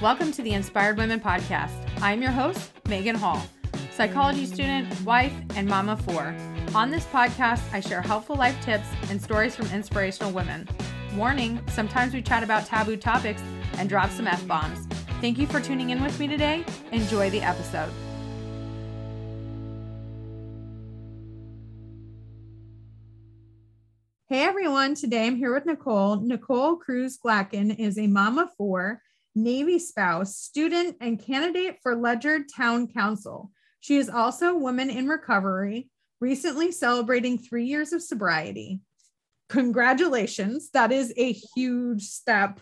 Welcome to the Inspired Women Podcast. I'm your host, Megan Hall, psychology student, wife, and mama four. On this podcast, I share helpful life tips and stories from inspirational women. Warning sometimes we chat about taboo topics and drop some F bombs. Thank you for tuning in with me today. Enjoy the episode. Hey everyone, today I'm here with Nicole. Nicole Cruz Glacken is a mama four Navy spouse, student, and candidate for Ledyard Town Council. She is also a woman in recovery, recently celebrating three years of sobriety. Congratulations. That is a huge step.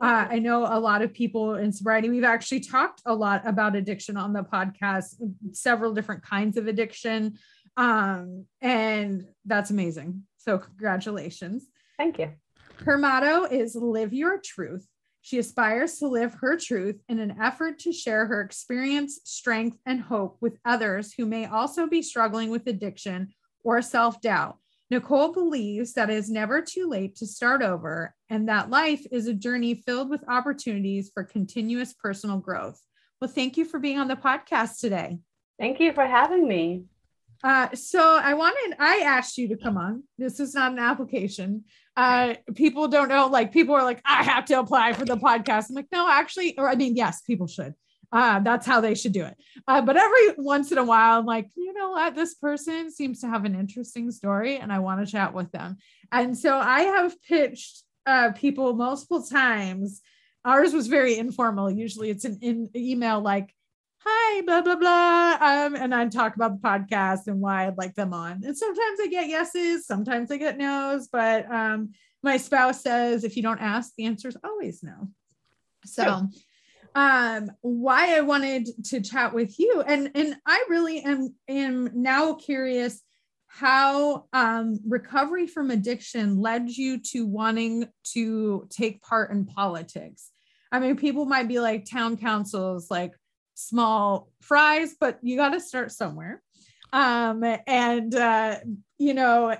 Uh, I know a lot of people in sobriety. We've actually talked a lot about addiction on the podcast, several different kinds of addiction. Um, and that's amazing. So, congratulations. Thank you. Her motto is live your truth. She aspires to live her truth in an effort to share her experience, strength, and hope with others who may also be struggling with addiction or self doubt. Nicole believes that it is never too late to start over and that life is a journey filled with opportunities for continuous personal growth. Well, thank you for being on the podcast today. Thank you for having me. Uh, so I wanted, I asked you to come on. This is not an application. Uh, people don't know, like people are like, I have to apply for the podcast. I'm like, no, actually, or I mean, yes, people should. Uh, that's how they should do it. Uh, but every once in a while, I'm like, you know what? This person seems to have an interesting story and I want to chat with them. And so I have pitched uh, people multiple times. Ours was very informal. Usually it's an in- email like, hi, blah, blah, blah. Um, and I talk about the podcast and why I'd like them on. And sometimes I get yeses, sometimes I get nos, but um, my spouse says if you don't ask, the answer is always no. So um why I wanted to chat with you and and I really am am now curious how um recovery from addiction led you to wanting to take part in politics. I mean people might be like town councils like small fries, but you got to start somewhere. Um, and, uh, you know,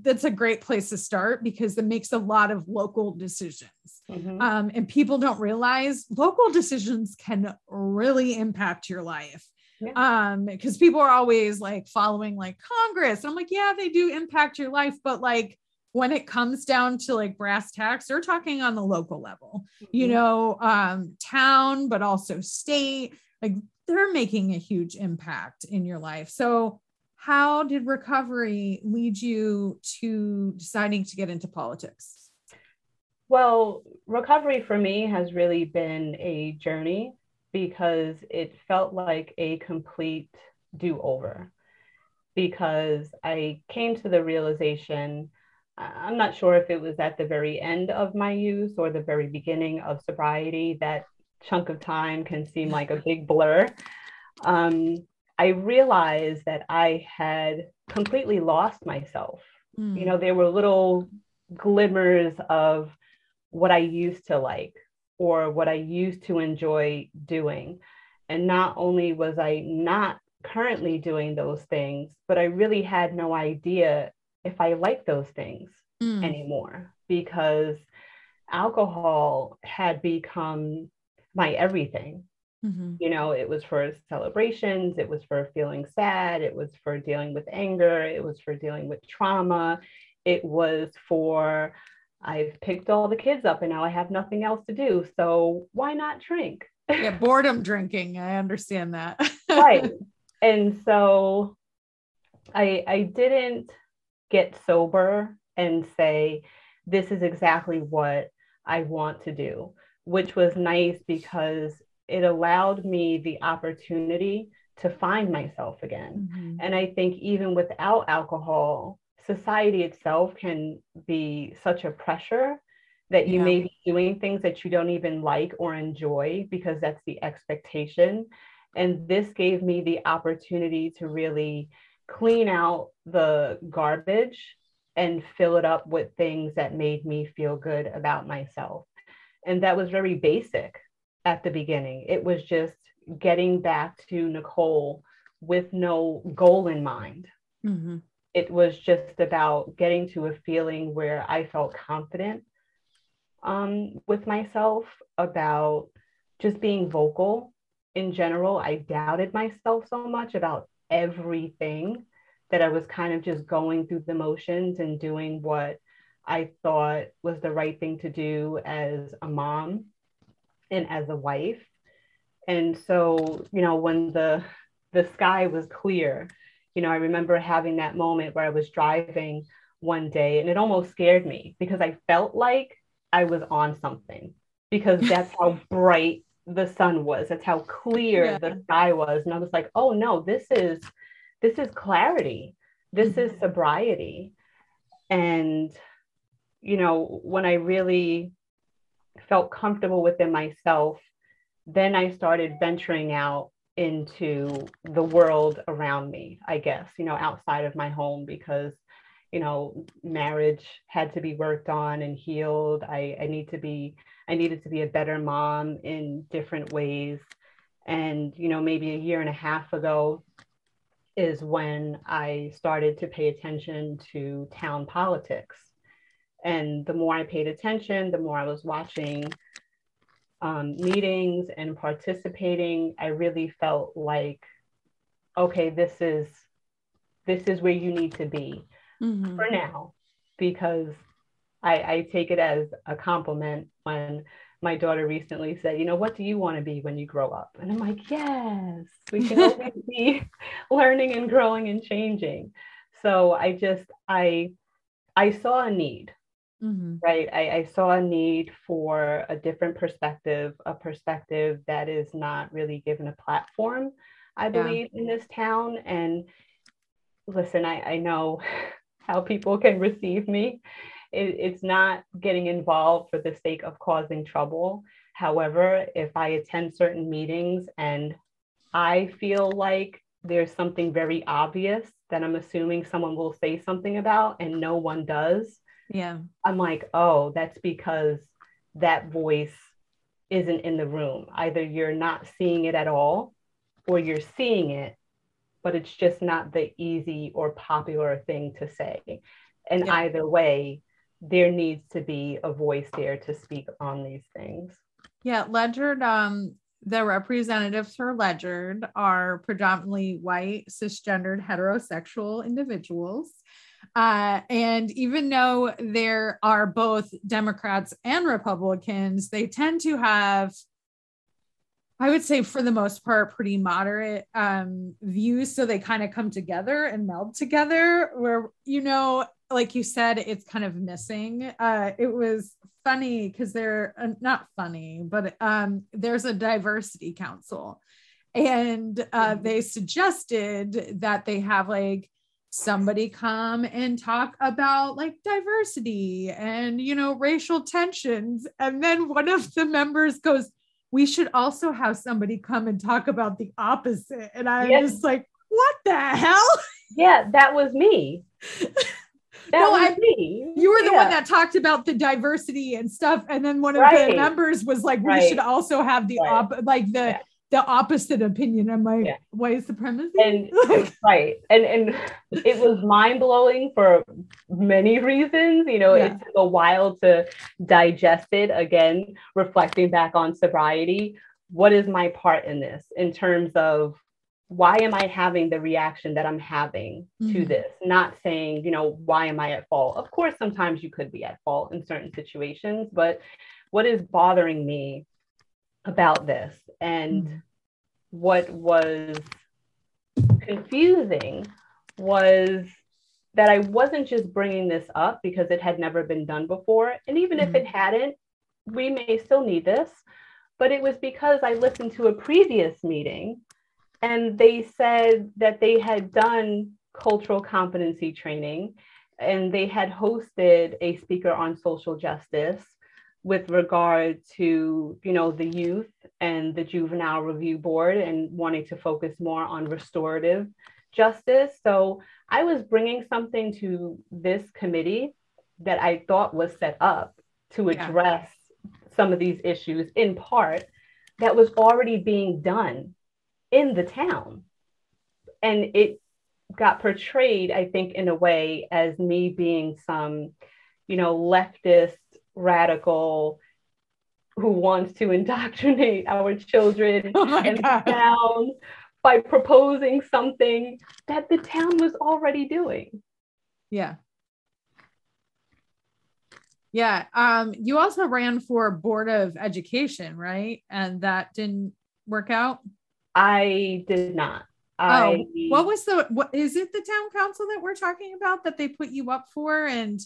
that's a great place to start because it makes a lot of local decisions. Mm-hmm. Um, and people don't realize local decisions can really impact your life. Yeah. Um, because people are always like following like Congress. And I'm like, yeah, they do impact your life, but like when it comes down to like brass tacks, they're talking on the local level, mm-hmm. you know, um, town, but also state like they're making a huge impact in your life. So, how did recovery lead you to deciding to get into politics? Well, recovery for me has really been a journey because it felt like a complete do over. Because I came to the realization, I'm not sure if it was at the very end of my use or the very beginning of sobriety, that chunk of time can seem like a big blur, um, I realized that I had completely lost myself. Mm. You know, there were little glimmers of what I used to like or what I used to enjoy doing. And not only was I not currently doing those things, but I really had no idea if I liked those things mm. anymore because alcohol had become my everything. Mm-hmm. You know, it was for celebrations, it was for feeling sad, it was for dealing with anger, it was for dealing with trauma, it was for I've picked all the kids up and now I have nothing else to do. So why not drink? yeah, boredom drinking. I understand that. right. And so I I didn't get sober and say, this is exactly what I want to do which was nice because it allowed me the opportunity to find myself again. Mm-hmm. And I think even without alcohol, society itself can be such a pressure that you yeah. may be doing things that you don't even like or enjoy because that's the expectation. And this gave me the opportunity to really clean out the garbage and fill it up with things that made me feel good about myself. And that was very basic at the beginning. It was just getting back to Nicole with no goal in mind. Mm-hmm. It was just about getting to a feeling where I felt confident um, with myself about just being vocal in general. I doubted myself so much about everything that I was kind of just going through the motions and doing what I thought was the right thing to do as a mom and as a wife. And so, you know, when the the sky was clear, you know, I remember having that moment where I was driving one day and it almost scared me because I felt like I was on something because that's how bright the sun was. That's how clear yeah. the sky was. And I was like, oh no, this is this is clarity. This mm-hmm. is sobriety. And you know, when I really felt comfortable within myself, then I started venturing out into the world around me, I guess, you know, outside of my home because, you know, marriage had to be worked on and healed. I, I need to be, I needed to be a better mom in different ways. And, you know, maybe a year and a half ago is when I started to pay attention to town politics and the more I paid attention, the more I was watching um, meetings and participating, I really felt like, okay, this is this is where you need to be mm-hmm. for now, because I, I take it as a compliment when my daughter recently said, you know, what do you want to be when you grow up? And I'm like, yes, we can always be learning and growing and changing. So I just I I saw a need Mm-hmm. Right. I, I, saw a need for a different perspective, a perspective that is not really given a platform, I believe, yeah. in this town. And listen, I, I know how people can receive me. It, it's not getting involved for the sake of causing trouble. However, if I attend certain meetings and I feel like there's something very obvious that I'm assuming someone will say something about and no one does, yeah. I'm like, oh, that's because that voice isn't in the room. Either you're not seeing it at all or you're seeing it, but it's just not the easy or popular thing to say. And yeah. either way, there needs to be a voice there to speak on these things. Yeah, Ledyard, um, the representatives for Ledyard are predominantly white, cisgendered, heterosexual individuals. Uh, and even though there are both Democrats and Republicans, they tend to have, I would say, for the most part, pretty moderate um, views. So they kind of come together and meld together. Where, you know, like you said, it's kind of missing. Uh, it was funny because they're uh, not funny, but um, there's a diversity council. And uh, mm-hmm. they suggested that they have like somebody come and talk about like diversity and you know racial tensions and then one of the members goes we should also have somebody come and talk about the opposite and i yes. just like what the hell yeah that was me that no, was I, me. You were the yeah. one that talked about the diversity and stuff, and then one of right. the members was like, "We right. should also have the right. op, like the yeah the opposite opinion. I'm like, yeah. white supremacy. And right. And and it was mind blowing for many reasons. You know, yeah. it took a while to digest it. Again, reflecting back on sobriety. What is my part in this in terms of why am I having the reaction that I'm having mm-hmm. to this? Not saying, you know, why am I at fault? Of course, sometimes you could be at fault in certain situations, but what is bothering me about this. And mm-hmm. what was confusing was that I wasn't just bringing this up because it had never been done before. And even mm-hmm. if it hadn't, we may still need this. But it was because I listened to a previous meeting and they said that they had done cultural competency training and they had hosted a speaker on social justice with regard to you know the youth and the juvenile review board and wanting to focus more on restorative justice so i was bringing something to this committee that i thought was set up to address yeah. some of these issues in part that was already being done in the town and it got portrayed i think in a way as me being some you know leftist radical who wants to indoctrinate our children Oh and the God. town by proposing something that the town was already doing. Yeah. Yeah. Um, you also ran for Board of Education, right? And that didn't work out. I did not. Oh, what was the what is it the town council that we're talking about that they put you up for and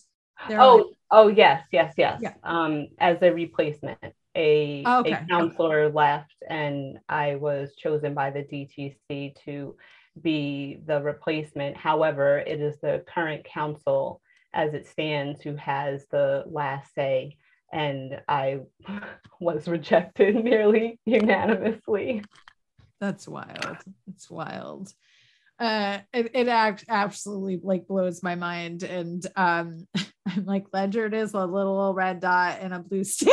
they're oh oh yes yes yes Yeah. um as a replacement a, Oh, okay, a counselor left and i was chosen by the dtc to be the replacement however it is the current council as it stands who has the last say and i was rejected nearly unanimously That's wild. It's wild. Uh, it, it act absolutely like blows my mind. And um, I'm like, Ledyard is a little red dot in a blue state.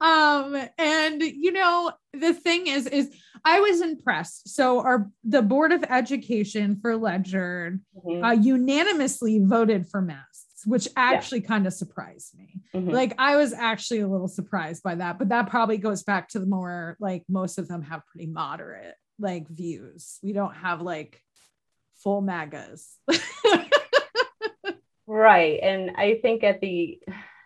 um, and you know, the thing is, is I was impressed. So our the Board of Education for Ledyard Mhm, uh, unanimously voted for masks, which actually kind of surprised me mhm. like i was actually a little surprised by that but that probably goes back to the more like most of them have pretty moderate like views we don't have like full magas Right. And I think at the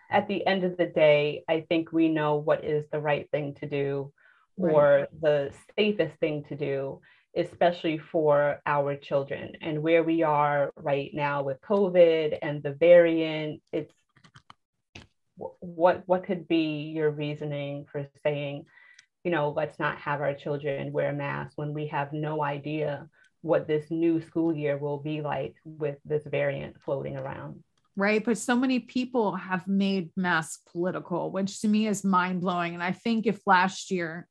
at the end of the day, I think we know what is the right thing to do Right. or the safest thing to do, especially for our children. And where we are right now with COVID and the variant, it's what what could be your reasoning for saying, you know, let's not have our children wear masks when we have no idea what this new school year will be like with this variant floating around. right but so many people have made masks political which to me is mind-blowing and i think if last year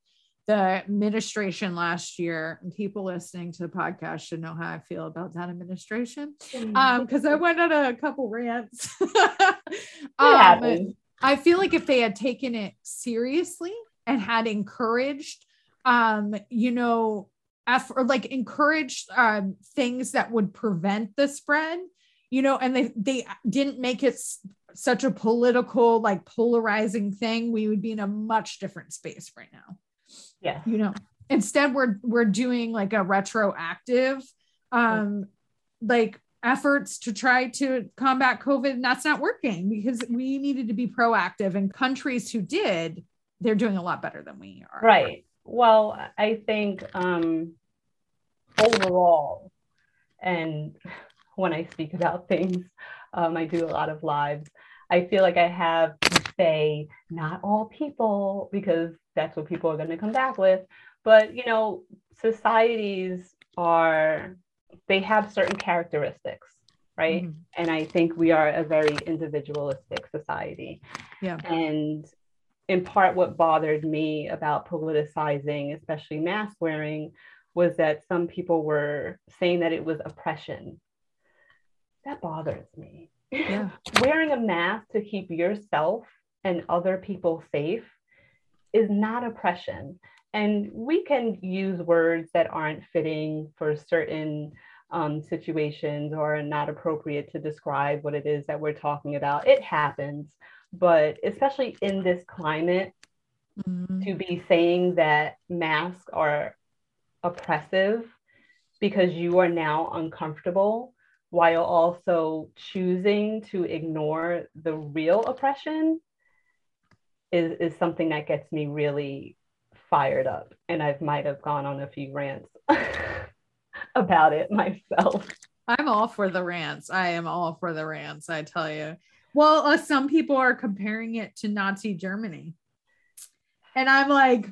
the administration last year and people listening to the podcast should know how i feel about that administration um because i went on a couple rants um. I feel like if they had taken it seriously and had encouraged, um, you know, eff- or like encouraged um, things that would prevent the spread, you know, and they they didn't make it such a political, like polarizing thing, we would be in a much different space right now. Yeah. you know instead we're we're doing like a retroactive um like efforts to try to combat covid and that's not working because we needed to be proactive. And countries who did they're doing a lot better than we are Right. Well, I think um, overall, and when I speak about things, um, I do a lot of lives. I feel like I have to say not all people because that's what people are going to come back with. But you know, societies are they have certain characteristics, right? Mhm. And I think we are a very individualistic society. Yeah. And in part, what bothered me about politicizing, especially mask wearing, was that some people were saying that it was oppression. That bothers me. yeah Wearing a mask to keep yourself and other people safe is not oppression. And we can use words that aren't fitting for certain um, situations or not appropriate to describe what it is that we're talking about. It happens. But especially in this climate, Mhm. to be saying that masks are oppressive because you are now uncomfortable while also choosing to ignore the real oppression is, is something that gets me really fired up. And i might have gone on a few rants about it myself. I'm all for the rants. I am all for the rants i tell you well uh, some people are comparing it to nazi germany and i'm like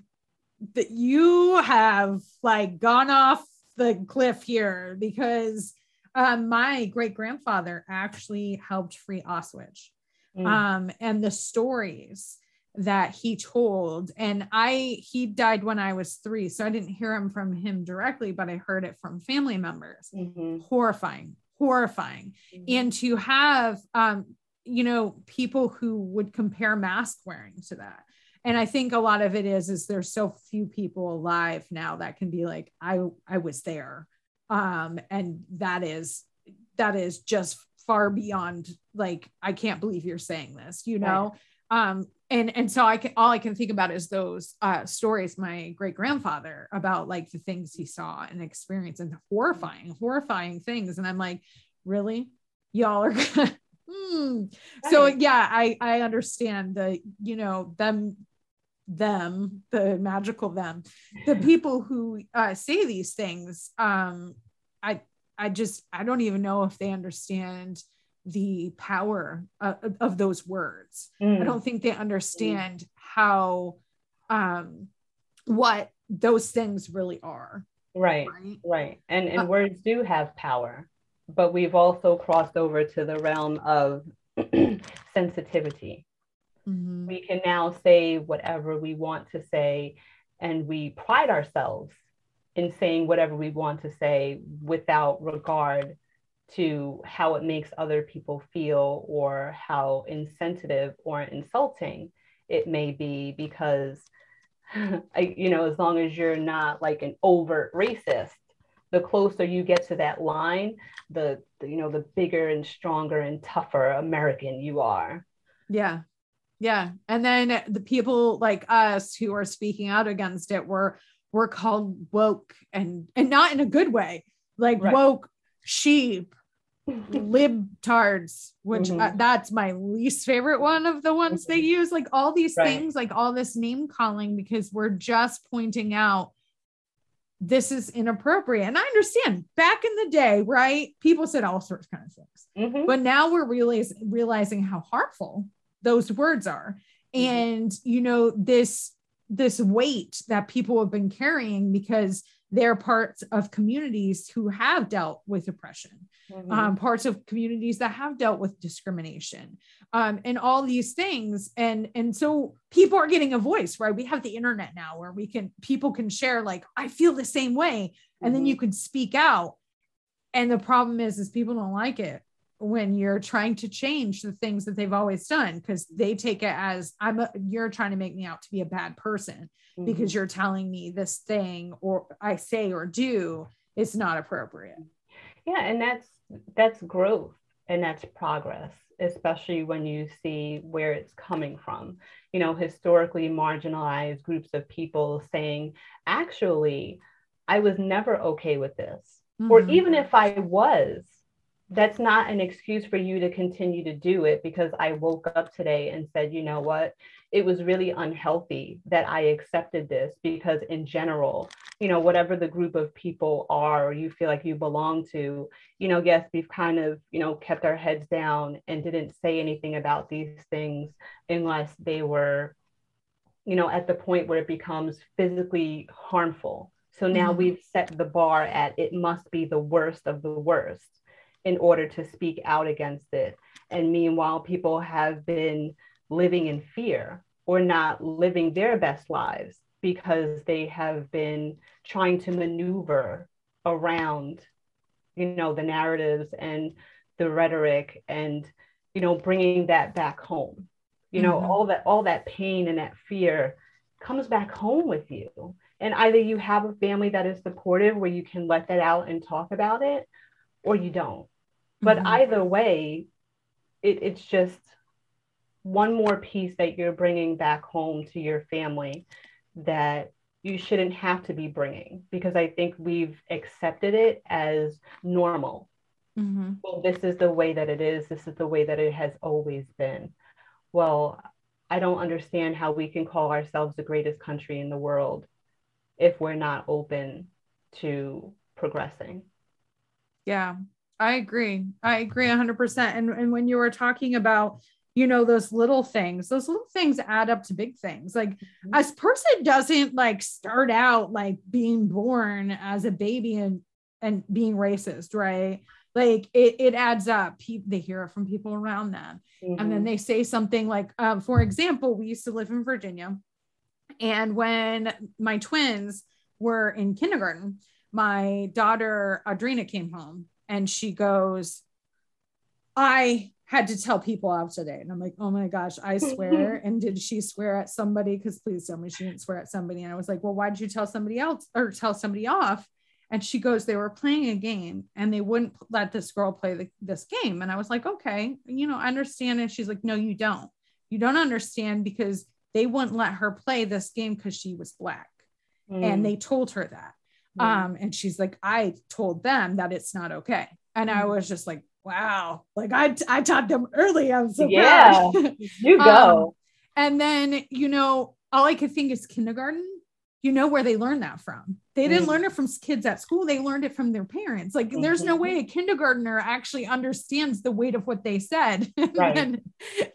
that you have like gone off the cliff here because um, my great grandfather actually helped free Auschwitz. Mm. Um, and the stories that he told, and I he died when I was three, so I didn't hear him from him directly, but I heard it from family members. Mhm. Horrifying, horrifying and to have um you know people who would compare mask wearing to that. And i think a lot of it is is there's so few people alive now that can be like i i was there. Um and that is that is just far beyond like i can't believe you're saying this you know? Um and and so i can all i can think about is those uh stories my great grandfather about like the things he saw and experienced and horrifying horrifying things. And i'm like really? Y'all are gonna hmm. so yeah i i understand the you know them them the magical them the people who uh, say these things um i i just i don't even know if they understand the power of, of those words. Mm. I don't think they understand mm. how um what those things really are. Right. Right. right. And and uh, words do have power, but we've also crossed over to the realm of sensitivity. Mm-hmm. We can now say whatever we want to say and we pride ourselves in saying whatever we want to say without regard to how it makes other people feel or how insensitive or insulting it may be because I, you know as long as you're not like an overt racist the closer you get to that line the, the you know the bigger and stronger and tougher american you are yeah yeah and then the people like us who are speaking out against it were were called woke and and not in a good way like right. woke sheep libtards which uh, mm-hmm. uh, that's my least favorite one of the ones mm-hmm. they use like all these right. things like all this name calling because we're just pointing out this is inappropriate and i understand back in the day right people said all sorts of kind of things mm-hmm. but now we're realizing realizing how harmful those words are mm-hmm. and you know this this weight that people have been carrying because they're parts of communities who have dealt with oppression, mm-hmm. um, parts of communities that have dealt with discrimination, um, and all these things. And and so people are getting a voice, right? We have the internet now where we can people can share like I feel the same way, and mm-hmm. then you can speak out. And the problem is, is people don't like it when you're trying to change the things that they've always done because they take it as I'm a, you're trying to make me out to be a bad person mm-hmm. because you're telling me this thing or I say or do is not appropriate. Yeah, and that's that's growth and that's progress, especially when you see where it's coming from. You know, historically marginalized groups of people saying, actually, I was never okay with this. Mm-hmm. Or even if I was, that's not an excuse for you to continue to do it because I woke up today and said, you know what, it was really unhealthy that I accepted this because, in general, you know, whatever the group of people are or you feel like you belong to, you know, yes, we've kind of, you know, kept our heads down and didn't say anything about these things unless they were, you know, at the point where it becomes physically harmful. So now mm-hmm. we've set the bar at it must be the worst of the worst in order to speak out against it. And meanwhile, people have been living in fear or not living their best lives because they have been trying to maneuver around you know the narratives and the rhetoric and you know bringing that back home you know mm-hmm. all that all that pain and that fear comes back home with you and either you have a family that is supportive where you can let that out and talk about it or you don't but mm-hmm. either way it, it's just one more piece that you're bringing back home to your family that you shouldn't have to be bringing because I think we've accepted it as normal. Mm-hmm. Well, this is the way that it is. This is the way that it has always been. Well, I don't understand how we can call ourselves the greatest country in the world if we're not open to progressing. Yeah, I agree. I agree 100%. And, and when you were talking about, you know, those little things, those little things add up to big things. Like mm-hmm. a person doesn't like start out like being born as a baby and, and being racist, right? Like it, it adds up. People, they hear it from people around them. Mm-hmm. And then mm-hmm. they say something like, um, for example, we used to live in Virginia. And when my twins were in kindergarten, my daughter Adrina came home and she goes, I had to tell people off today. And I'm like, oh my gosh, I swear. and did she swear at somebody? Because please tell me she didn't swear at somebody. And I was like, well, why did you tell somebody else or tell somebody off? And she goes, they were playing a game and they wouldn't let this girl play the, this game. And I was like, okay, you know, I understand. And she's like, no, you don't. You don't understand because they wouldn't let her play this game because she was black. Mm. And they told her that. Mm. Um, and she's like, I told them that it's not okay. And. I was just like, wow, like I, I taught them early. I'm so yeah, you go. Um, and then, you know, all I could think is kindergarten you know where they learned that from. They didn't mm-hmm. learn it from kids at school. They learned it from their parents. Like mm-hmm. there's no mm-hmm. way a kindergartner actually understands the weight of what they said. Right. and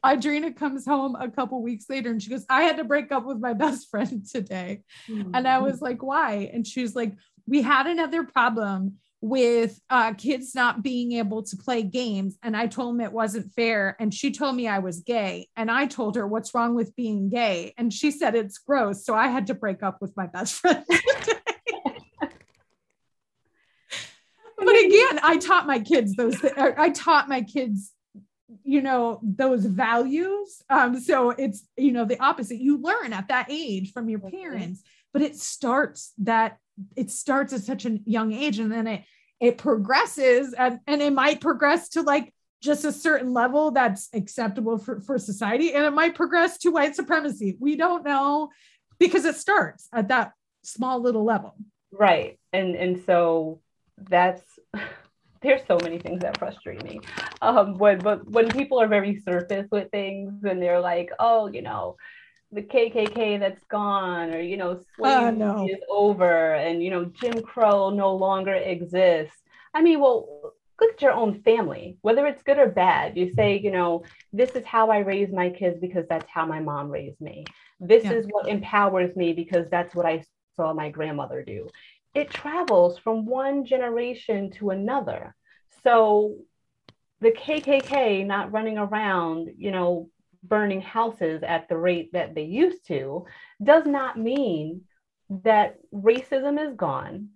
Audrina comes home a couple weeks later and she goes, I had to break up with my best friend today. Mm-hmm. And I was like, why? And she's like, we had another problem with uh, kids not being able to play games. And I told him it wasn't fair. And she told me I was gay. And I told her, What's wrong with being gay? And she said, It's gross. So I had to break up with my best friend. but again, I taught my kids those, I taught my kids you know those values um so it's you know the opposite you learn at that age from your parents but it starts that it starts at such a young age and then it it progresses and, and it might progress to like just a certain level that's acceptable for, for society and it might progress to white supremacy. We don't know because it starts at that small little level. Right. And and so that's there's so many things that frustrate me. Um when but when people are very surface with things and they're like oh you know the KKK that's gone, or you know, slavery uh, no. is over, and you know, Jim Crow no longer exists. I mean, well, look at your own family, whether it's good or bad. You say, you know, this is how I raise my kids because that's how my mom raised me. This yeah. is what empowers me because that's what I saw my grandmother do. It travels from one generation to another. So the KKK not running around, you know, burning houses at the rate that they used to does not mean that racism is gone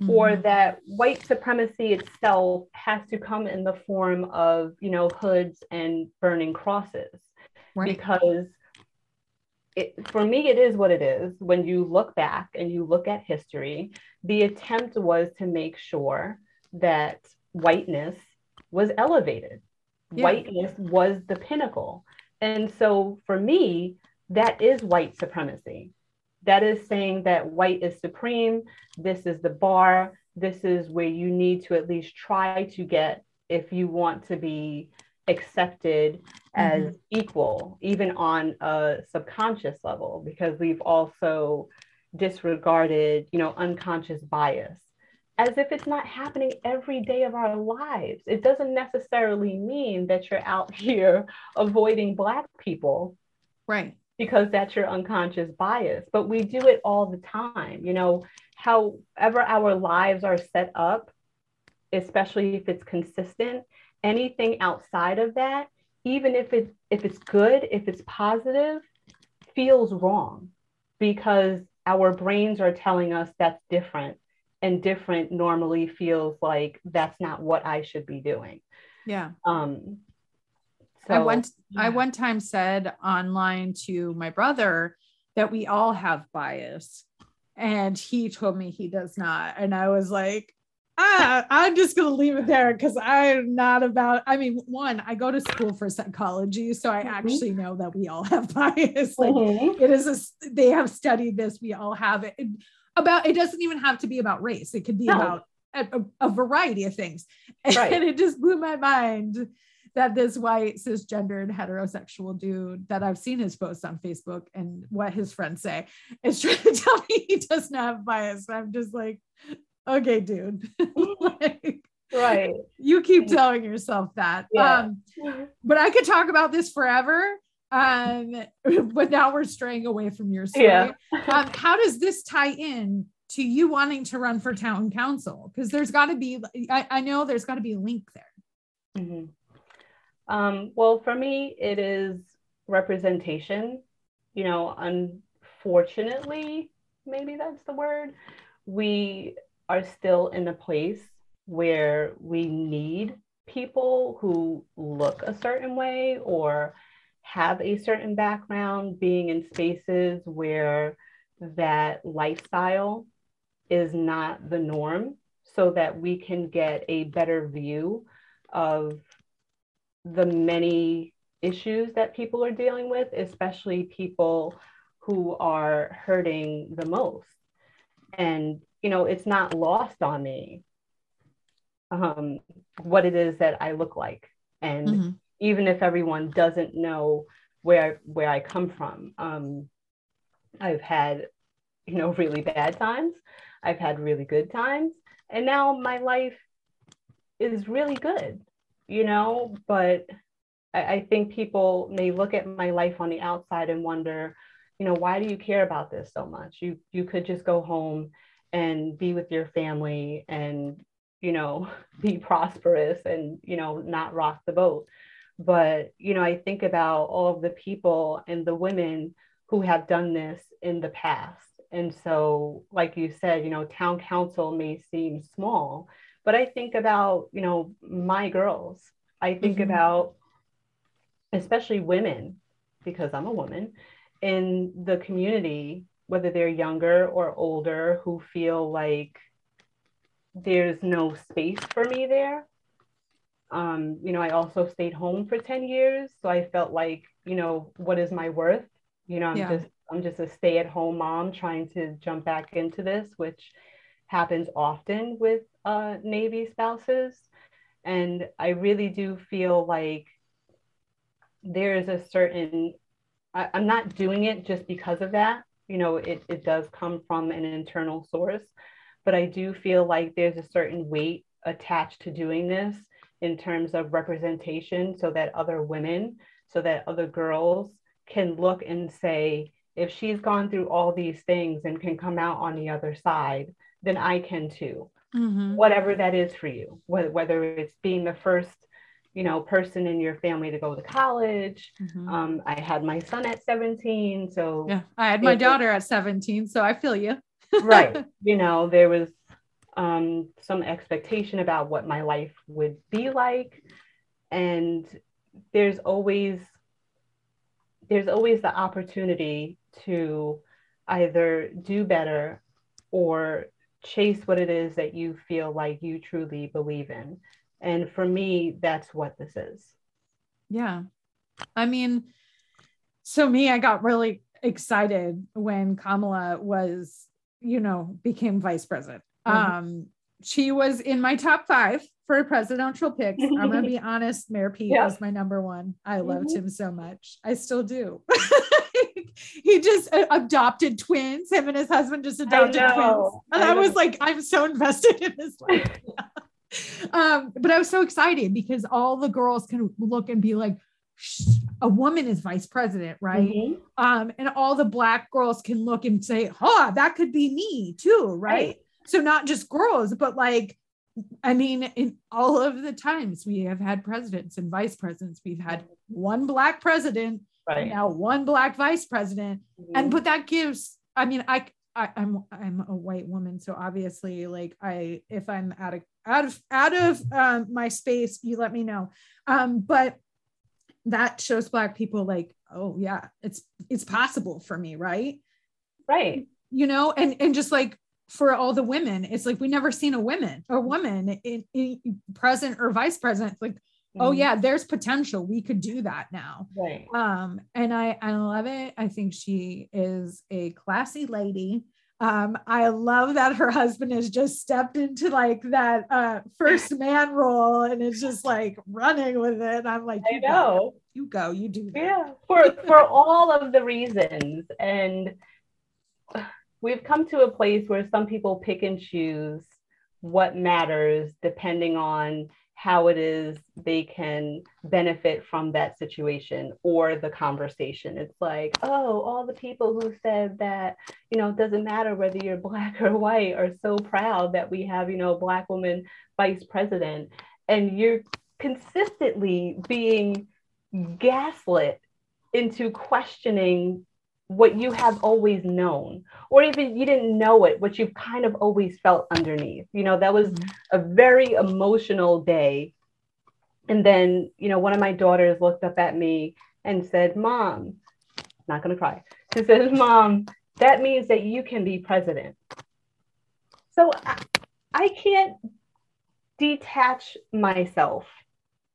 mm-hmm. or that white supremacy itself has to come in the form of you know hoods and burning crosses right. because it, for me it is what it is when you look back and you look at history the attempt was to make sure that whiteness was elevated yeah. whiteness was the pinnacle and so for me, that is white supremacy. That is saying that white is supreme. This is the bar. This is where you need to at least try to get if you want to be accepted as mm-hmm. equal, even on a subconscious level, because we've also disregarded, you know, unconscious bias as if it's not happening every day of our lives. It doesn't necessarily mean that you're out here avoiding Black people. Right. Because that's your unconscious bias. But we do it all the time. You know, however our lives are set up, especially if it's consistent, anything outside of that, even if it's if it's good, if it's positive, feels wrong because our brains are telling us that's different and different normally feels like that's not what I should be doing. Yeah. Um, so, I one yeah. I one time said online to my brother that we all have bias, and he told me he does not, and I was like, ah, I'm just gonna leave it there because I'm not about. I mean, one, I go to school for psychology, so I mm-hmm. actually know that we all have bias. Like mm-hmm. it is a, they have studied this. We all have it about it doesn't even have to be about race it could be no. about a, a, variety of things right. and it just blew my mind that this white cisgendered heterosexual dude that I've seen his posts on Facebook and what his friends say is trying to tell me he doesn't have bias. I'm just like, okay, dude. like, right. You keep telling yourself that. Yeah. Um, but I could talk about this forever. Um, but now we're straying away from your story. Yeah. um, how does this tie in to you wanting to run for town council? Because there's got to be, I, I, know there's got to be a link there. Mm-hmm. Um, well, for me, it is representation. You know, unfortunately, maybe that's the word. We are still in a place where we need people who look a certain way or have a certain background, being in spaces where that lifestyle is not the norm, so that we can get a better view of the many issues that people are dealing with, especially people who are hurting the most. And, you know, it's not lost on me um, what it is that I look like. And mm-hmm. Even if everyone doesn't know where where I come from, um, I've had, you know, really bad times. I've had really good times. And now my life is really good, you know, but I, I think people may look at my life on the outside and wonder, you know, why do you care about this so much? You you could just go home and be with your family and you know be prosperous and you know not rock the boat but you know i think about all of the people and the women who have done this in the past and so like you said you know town council may seem small but i think about you know my girls i think mm-hmm. about especially women because i'm a woman in the community whether they're younger or older who feel like there's no space for me there. Um, you know, I also stayed home for 10 years. So I felt like, you know, what is my worth? You know, I'm yeah. just I'm just a stay-at-home mom trying to jump back into this, which happens often with uh, Navy spouses. And I really do feel like there is a certain I, I'm not doing it just because of that. You know, it, it does come from an internal source but I do feel like there's a certain weight attached to doing this in terms of representation so that other women, so that other girls can look and say, if she's gone through all these things and can come out on the other side, then I can too. Mm-hmm. Whatever that is for you, whether, whether it's being the first you know person in your family to go to college mm-hmm. um, i had my son at 17 so yeah i had my daughter at 17 so i feel you right. You know, there was um, some expectation about what my life would be like. And there's always there's always the opportunity to either do better or chase what it is that you feel like you truly believe in. And for me, that's what this is. Yeah. I mean, so me, I got really excited when Kamala was you know, became vice president. Mm-hmm. Um, she was in my top five for presidential picks. I'm gonna be honest, Mayor Pete yeah. was my number one. I loved mm-hmm. him so much. I still do. he just uh, adopted twins. Him and his husband just adopted twins, and I, I was like, I'm so invested in this life. um, but I was so excited because all the girls can look and be like, a woman is vice president, right? Mm-hmm. Um, and all the black girls can look and say, huh, that could be me too, right? right? So not just girls, but like, I mean, in all of the times we have had presidents and vice presidents, we've had one black president, right. now one black vice president, mm-hmm. and but that gives, I mean, I, I I'm I'm a white woman, so obviously, like I if I'm out of out of out of um, my space, you let me know. Um, but that shows black people like oh yeah it's it's possible for me right right you know and and just like for all the women it's like we never seen a woman a woman in, in president or vice president like oh, mm-hmm. oh yeah there's potential we could do that now right um and i i love it i think she is a classy lady um, I love that her husband has just stepped into like that uh, first man role and is just like running with it. And I'm like, I know. Go. You go, you do that. Yeah, for for all of the reasons. And we've come to a place where some people pick and choose what matters depending on how it is they can benefit from that situation or the conversation. It's like, oh, all the people who said that, you know, it doesn't matter whether you're black or white are so proud that we have, you know, a black woman vice president. And you're consistently being gaslit into questioning what you have always known or even you didn't know it what you've kind of always felt underneath you know that was mm-hmm. a very emotional day and then you know one of my daughters looked up at me and said mom not going to cry she says mom that means that you can be president so I, I can't detach myself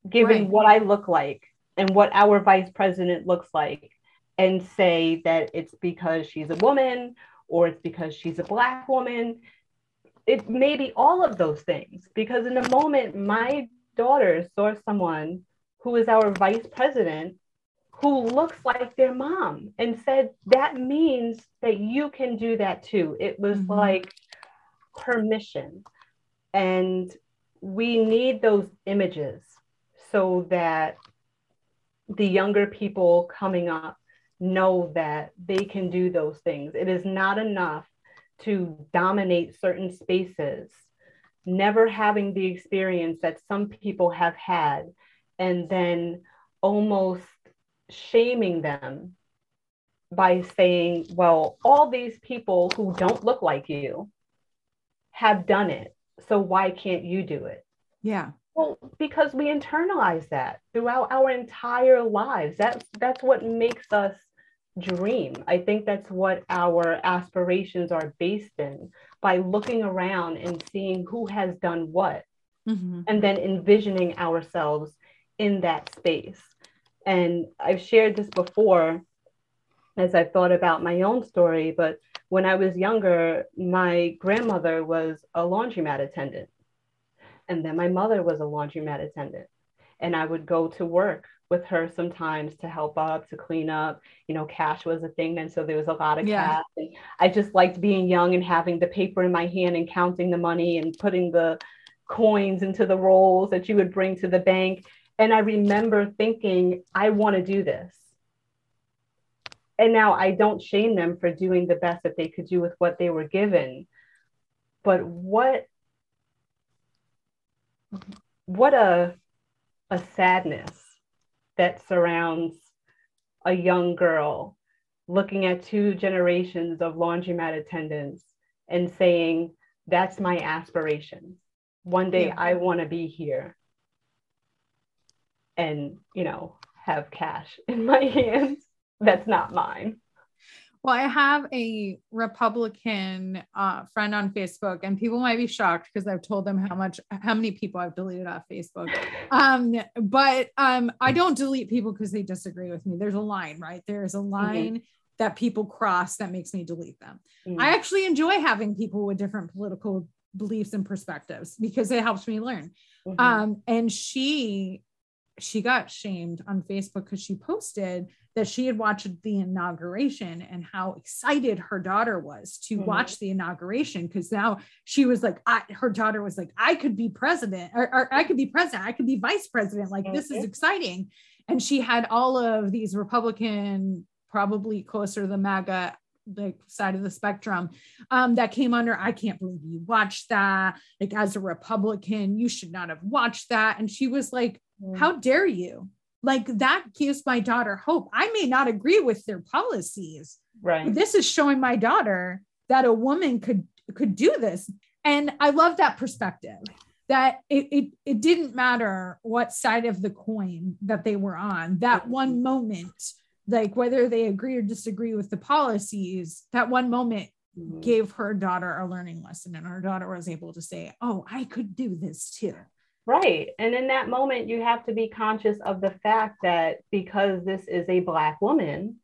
given right. what i look like and what our vice president looks like and say that it's because she's a woman or it's because she's a black woman. It may be all of those things because in a moment my daughter saw someone who is our vice president who looks like their mom and said that means that you can do that too. It was mm-hmm. like permission. And we need those images so that the younger people coming up know that they can do those things it is not enough to dominate certain spaces, never having the experience that some people have had, and then almost shaming them by saying, well, all these people who don't look like you have done it. So why can't you do it? Yeah. Well, because we internalize that throughout our entire lives. That's that's what makes us dream. I think that's what our aspirations are based in by looking around and seeing who has done what mm-hmm. and then envisioning ourselves in that space. And I've shared this before as I've thought about my own story, but when I was younger, my grandmother was a laundromat attendant. And then my mother was a laundromat attendant. And I would go to work with her sometimes to help up, to clean up. You know, cash was a thing then, so there was a lot of yeah. cash. And I just liked being young and having the paper in my hand and counting the money and putting the coins into the rolls that you would bring to the bank. And I remember thinking, I want to do this. And now I don't shame them for doing the best that they could do with what they were given. But what mm-hmm. what a a sadness that surrounds a young girl looking at two generations of laundromat attendants and saying, That's my aspiration. One day yeah. I want to be here and, you know, have cash in my hands that's not mine. Well, I have a Republican uh, friend on Facebook, and people might be shocked because I've told them how much, how many people I've deleted off Facebook. Um, but um, I don't delete people because they disagree with me. There's a line, right? There is a mm-hmm. line mm-hmm. that people cross that makes me delete them. Mm-hmm. I actually enjoy having people with different political beliefs and perspectives because it helps me learn. Mm-hmm. Um, and she she got shamed on Facebook because she posted that she had watched the inauguration and how excited her daughter was to mm-hmm. watch the inauguration because now she was like I, her daughter was like i could be president or, or, i could be president i could be vice president like this is exciting. And she had all of these republican probably closer to the maga the side of the spectrum um, that came under i can't believe you watched that. Like as a republican you should not have watched that. And she was like mm. how dare you like that gives my daughter hope. I may not agree with their policies. Right. this is showing my daughter that a woman could could do this. And I love that perspective that it, it, it didn't matter what side of the coin that they were on that one moment like whether they agree or disagree with the policies that one moment mm-hmm. gave her daughter a learning lesson and her daughter was able to say oh i could do this too Right. And in that moment, you have to be conscious of the fact that because this is a Black woman,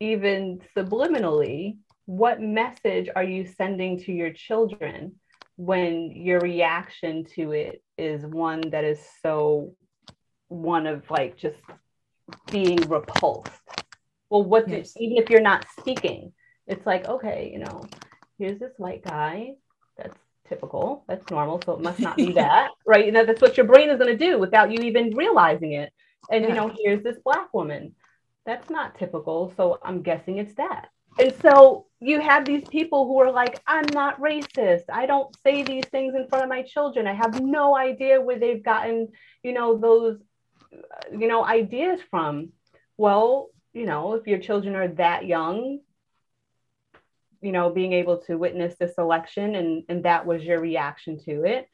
even subliminally, what message are you sending to your children when your reaction to it is one that is so one of like just being repulsed? Well, what yes. even if you're not speaking, it's like, okay, you know, here's this white guy that's typical. That's normal. So it must not be that, right? You know, that's what your brain is going to do without you even realizing it. And, yeah. you know, here's this Black woman. That's not typical. So I'm guessing it's that. And so you have these people who are like, I'm not racist. I don't say these things in front of my children. I have no idea where they've gotten, you know, those, you know, ideas from. Well, you know, if your children are that young, you know being able to witness this election and and that was your reaction to it.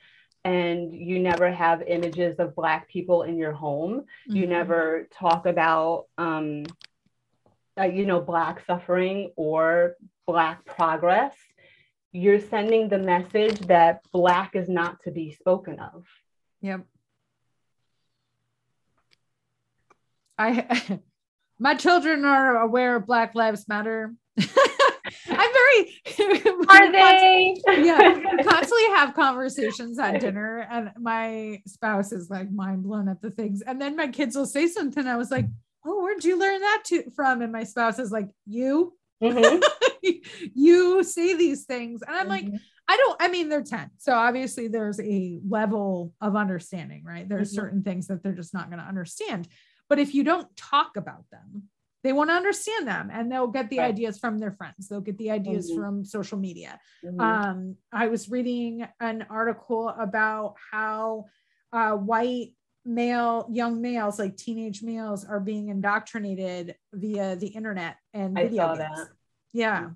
And you never have images of black people in your home. Mm-hmm. you never talk about um, uh, you know black suffering or black progress. You're sending the message that black is not to be spoken of. Yep. I my children are aware of Black Lives Matter. Very are they? yeah, constantly have conversations at dinner, and my spouse is like mind blown at the things. And then my kids will say something. I was like, "Oh, where'd you learn that to, from?" And my spouse is like, "You, mm-hmm. you say these things," and I'm mm-hmm. like. I don't, I mean, they're 10. So obviously there's a level of understanding, right? There's mm-hmm. certain things that they're just not going to understand. But if you don't talk about them, they want to understand them and they'll get the right. ideas from their friends they'll get the ideas mm-hmm. from social media mm-hmm. um, i was reading an article about how uh, white male young males like teenage males are being indoctrinated via the internet and I saw games. that. yeah mm-hmm.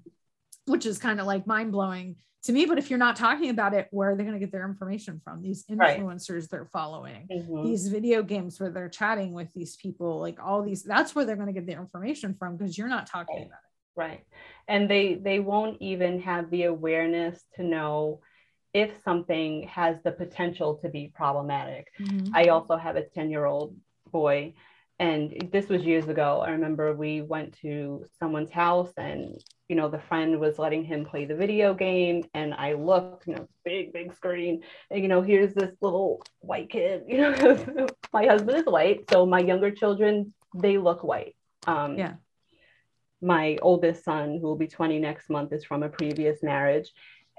Which is kind of like mind-blowing to me but if you're not talking about it where are they going to get their information from these influencers right. they're following mm-hmm. these video games where they're chatting with these people like all these that's where they're going to get their information from because you're not talking right. about it right and they they won't even have the awareness to know if something has the potential to be problematic mm-hmm. i also have a 10 year old boy and this was years ago i remember we went to someone's house and you know, the friend was letting him play the video game. And I looked, you know, big, big screen. And, you know, here's this little white kid. You know, my husband is white. So my younger children, they look white. Um, yeah. My oldest son, who will be 20 next month, is from a previous marriage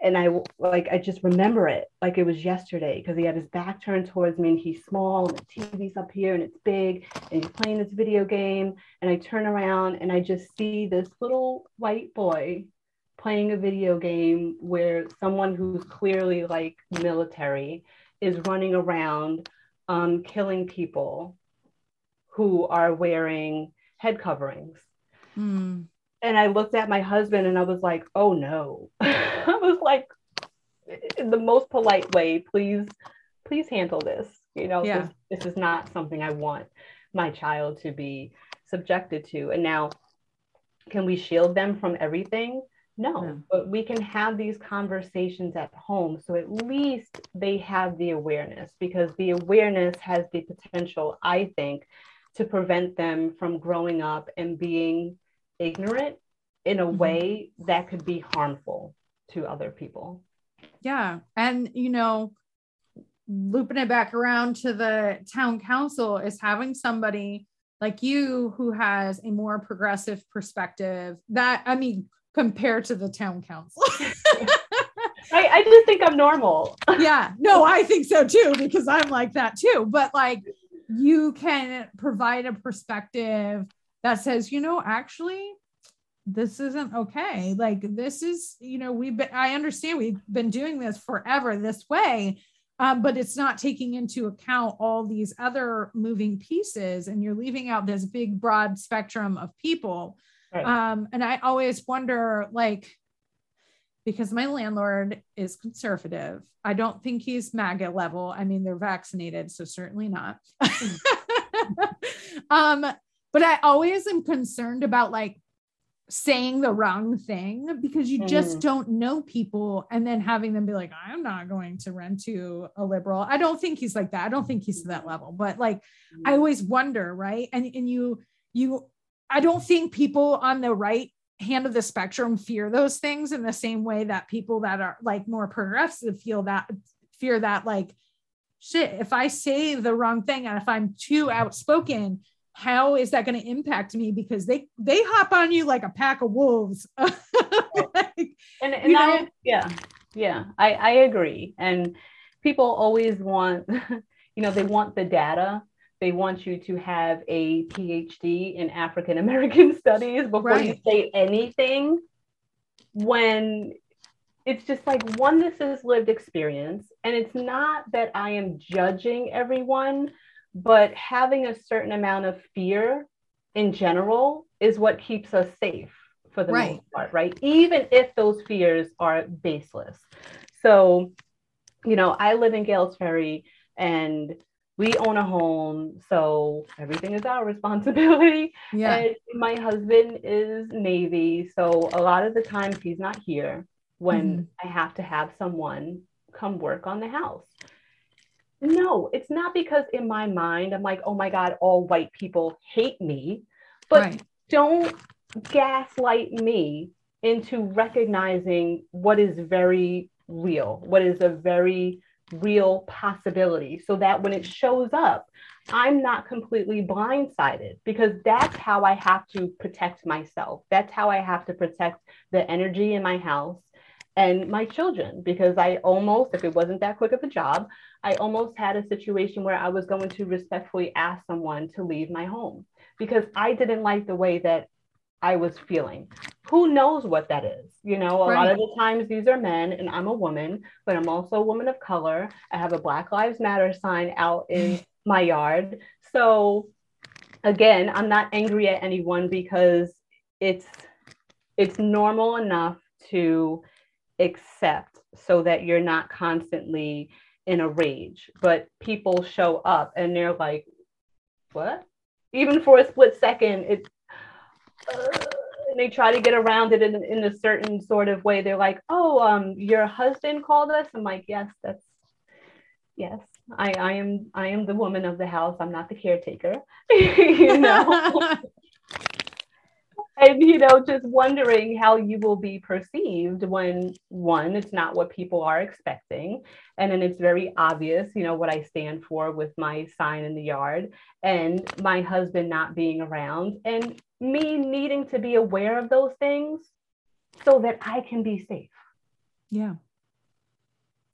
and I like I just remember it like it was yesterday because he had his back turned towards me and he's small and the TV's up here and it's big and he's playing this video game and I turn around and I just see this little white boy playing a video game where someone who's clearly like military is running around um, killing people who are wearing head coverings. Mm and I looked at my husband and I was like, oh no. I was like, in the most polite way, please, please handle this. You know, yeah. this, this is not something I want my child to be subjected to. And now, can we shield them from everything? No, yeah. but we can have these conversations at home. So at least they have the awareness because the awareness has the potential, I think, to prevent them from growing up and being ignorant in a mm-hmm. way that could be harmful to other people. Yeah. And, you know, looping it back around to the town council is having somebody like you who has a more progressive perspective that, I mean, compared to the town council. I, I just think I'm normal. yeah. No, I think so too, because I'm like that too. But like, you can provide a perspective that says, you know, actually, this isn't okay. Like this is, you know, we've been, I understand we've been doing this forever this way, um, but it's not taking into account all these other moving pieces and you're leaving out this big broad spectrum of people. Right. Um, and I always wonder, like, because my landlord is conservative. I don't think he's MAGA level. I mean, they're vaccinated, so certainly not. um, but I always am concerned about like saying the wrong thing because you just mm. don't know people and then having them be like i'm not going to rent to a liberal i don't think he's like that i don't think he's to that level but like i mm. always wonder right and and you you i don't think people on the right hand of the spectrum fear those things in the same way that people that are like more progressive feel that fear that like shit if i say the wrong thing and if i'm too outspoken how is that going to impact me? Because they they hop on you like a pack of wolves. Like, and, and I, yeah yeah I, I agree. And people always want you know they want the data. They want you to have a phd in african american studies before right. you say anything when it's just like one this is lived experience. And it's not that i am judging everyone but having a certain amount of fear in general is what keeps us safe for the right. most part, right? Even if those fears are baseless. So, you know, I live in Gales Ferry and we own a home, so everything is our responsibility. Yeah. And my husband is Navy, so a lot of the times he's not here when mm-hmm. I have to have someone come work on the house no, it's not because in my mind, I'm like, oh my God, all white people hate me. But right. don't gaslight me into recognizing what is very real, what is a very real possibility, so that when it shows up, I'm not completely blindsided because that's how I have to protect myself. That's how I have to protect the energy in my house and my children because I almost, if it wasn't that quick of a job, I almost had a situation where I was going to respectfully ask someone to leave my home because I didn't like the way that I was feeling. Who knows what that is? You know, a right. lot of the times these are men and I'm a woman, but I'm also a woman of color. I have a Black Lives Matter sign out in my yard. So again, I'm not angry at anyone because it's it's normal enough to accept so that you're not constantly in a rage. But people show up and they're like, what? Even for a split second, it's, uh, and they try to get around it in, in a certain sort of way. They're like, oh, um, your husband called us. I'm like, yes, that's, yes, I, I am, I am the woman of the house. I'm not the caretaker, you know? and you know just wondering how you will be perceived when one it's not what people are expecting and then it's very obvious you know what i stand for with my sign in the yard and my husband not being around and me needing to be aware of those things so that i can be safe. Yeah.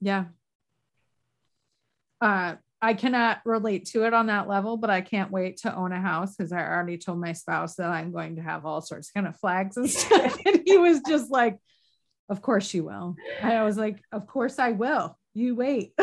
Yeah. Uh I cannot relate to it on that level, but I can't wait to own a house because I already told my spouse that I'm going to have all sorts of kind of flags and stuff. and he was just like, Of course you will. And I was like, Of course I will. You wait.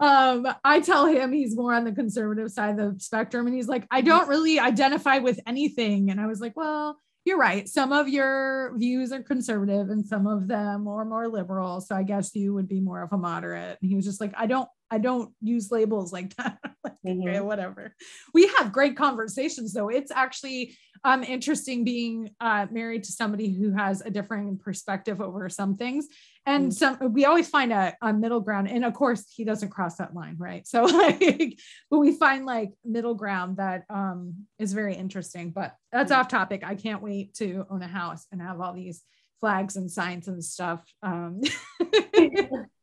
um, I tell him he's more on the conservative side of the spectrum, and he's like, I don't really identify with anything. And I was like, Well, you're right. Some of your views are conservative and some of them are more liberal. So I guess you would be more of a moderate. And he was just like, I don't, I don't use labels like that. like, mm-hmm. okay, whatever. We have great conversations though. It's actually um, interesting being uh, married to somebody who has a different perspective over some things and mm. some we always find a, a, middle ground and of course he doesn't cross that line right so like but we find like middle ground that um is very interesting but that's mm. off topic i can't wait to own a house and have all these flags and signs and stuff um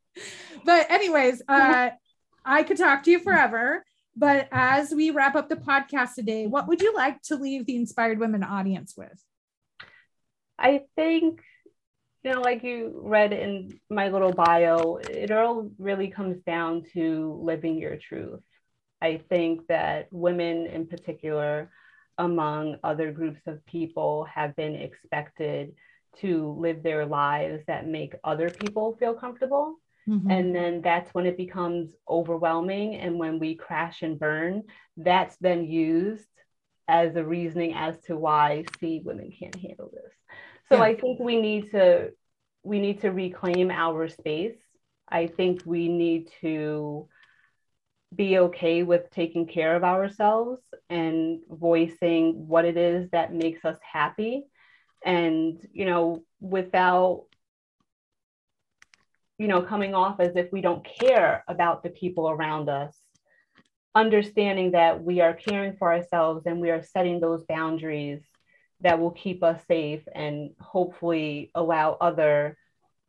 but anyways uh i could talk to you forever but as we wrap up the podcast today what would you like to leave the inspired women audience with i think you know, like you read in my little bio, it all really comes down to living your truth. I think that women in particular, among other groups of people, have been expected to live their lives that make other people feel comfortable. Mm-hmm. And then that's when it becomes overwhelming. And when we crash and burn, that's then used as a reasoning as to why, see, women can't handle this. So yeah. I think we need to we need to reclaim our space. I think we need to be okay with taking care of ourselves and voicing what it is that makes us happy and you know without you know coming off as if we don't care about the people around us understanding that we are caring for ourselves and we are setting those boundaries that will keep us safe and hopefully allow other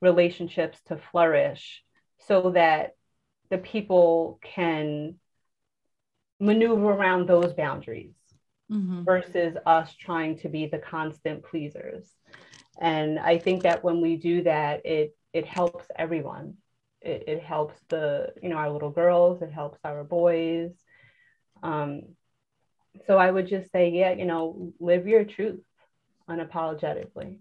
relationships to flourish so that the people can maneuver around those boundaries mm-hmm. versus us trying to be the constant pleasers and i think that when we do that it it helps everyone it, it helps the you know our little girls it helps our boys um, so I would just say, yeah, you know, live your truth unapologetically.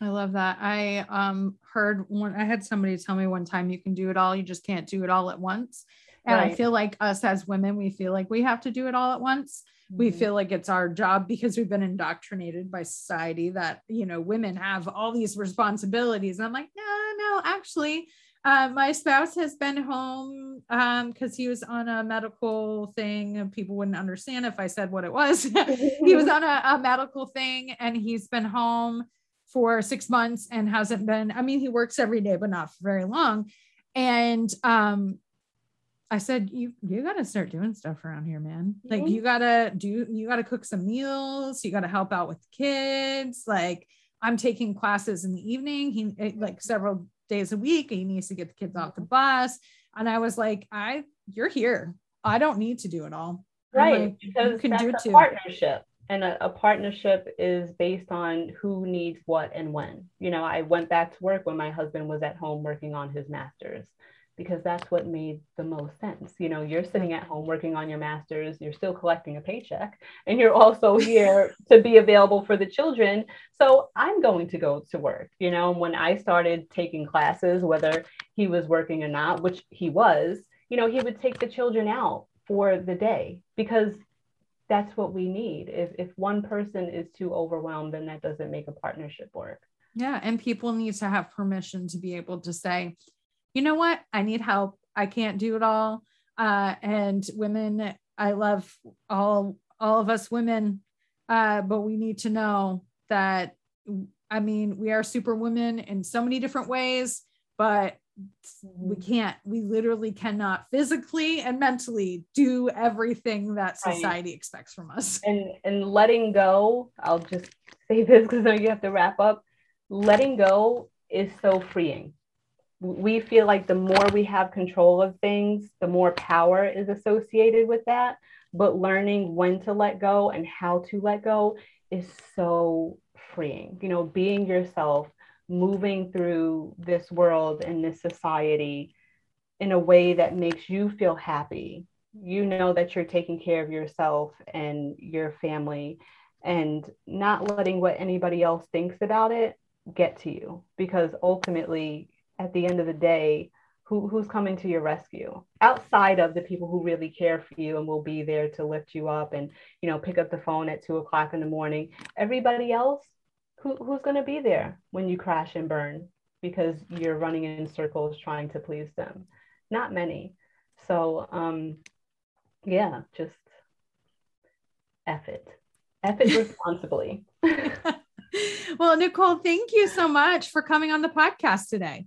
I love that. I um heard one I had somebody tell me one time you can do it all, you just can't do it all at once. And right. I feel like us as women, we feel like we have to do it all at once. Mm-hmm. We feel like it's our job because we've been indoctrinated by society that, you know, women have all these responsibilities. And I'm like, no, no, actually, uh, my spouse has been home because um, he was on a medical thing. People wouldn't understand if I said what it was. he was on a, a, medical thing and he's been home for six months and hasn't been. I mean, he works every day, but not for very long. And um, I said, you you gotta start doing stuff around here, man. Like you gotta do you gotta cook some meals, you gotta help out with the kids. Like I'm taking classes in the evening, he eh, like several days a week. He needs to get the kids off the bus. And I was like, I you're here. I don't need to do it all. Right. Like, you because can that's do a it too. partnership and a, a partnership is based on who needs what and when you know i went back to work when my husband was at home working on his masters because that's what made the most sense you know you're sitting at home working on your masters you're still collecting a paycheck and you're also here to be available for the children so i'm going to go to work you know when i started taking classes whether he was working or not which he was you know he would take the children out for the day because that's what we need. If if one person is too overwhelmed, then that doesn't make a partnership work. Yeah. And people need to have permission to be able to say, you know what? I need help. I can't do it all. Uh, and women, I love all all of us women, uh, but we need to know that I mean, we are super women in so many different ways, but we can't, we literally cannot physically and mentally do everything that Right. society expects from us. And and letting go, I'll just say this because I you have to wrap up. Letting go is so freeing. We feel like the more we have control of things, the more power is associated with that. But learning when to let go and how to let go is so freeing. You know, being yourself, moving through this world and this society in a way that makes you feel happy. You know that you're taking care of yourself and your family and not letting what anybody else thinks about it get to you because ultimately at the end of the day who, who's coming to your rescue outside of the people who really care for you and will be there to lift you up and you know pick up the phone at two o'clock in the morning everybody else who, who's going to be there when you crash and burn because you're running in circles trying to please them not many so um yeah just F it. F it responsibly. well, Nicole, thank you so much for coming on the podcast today.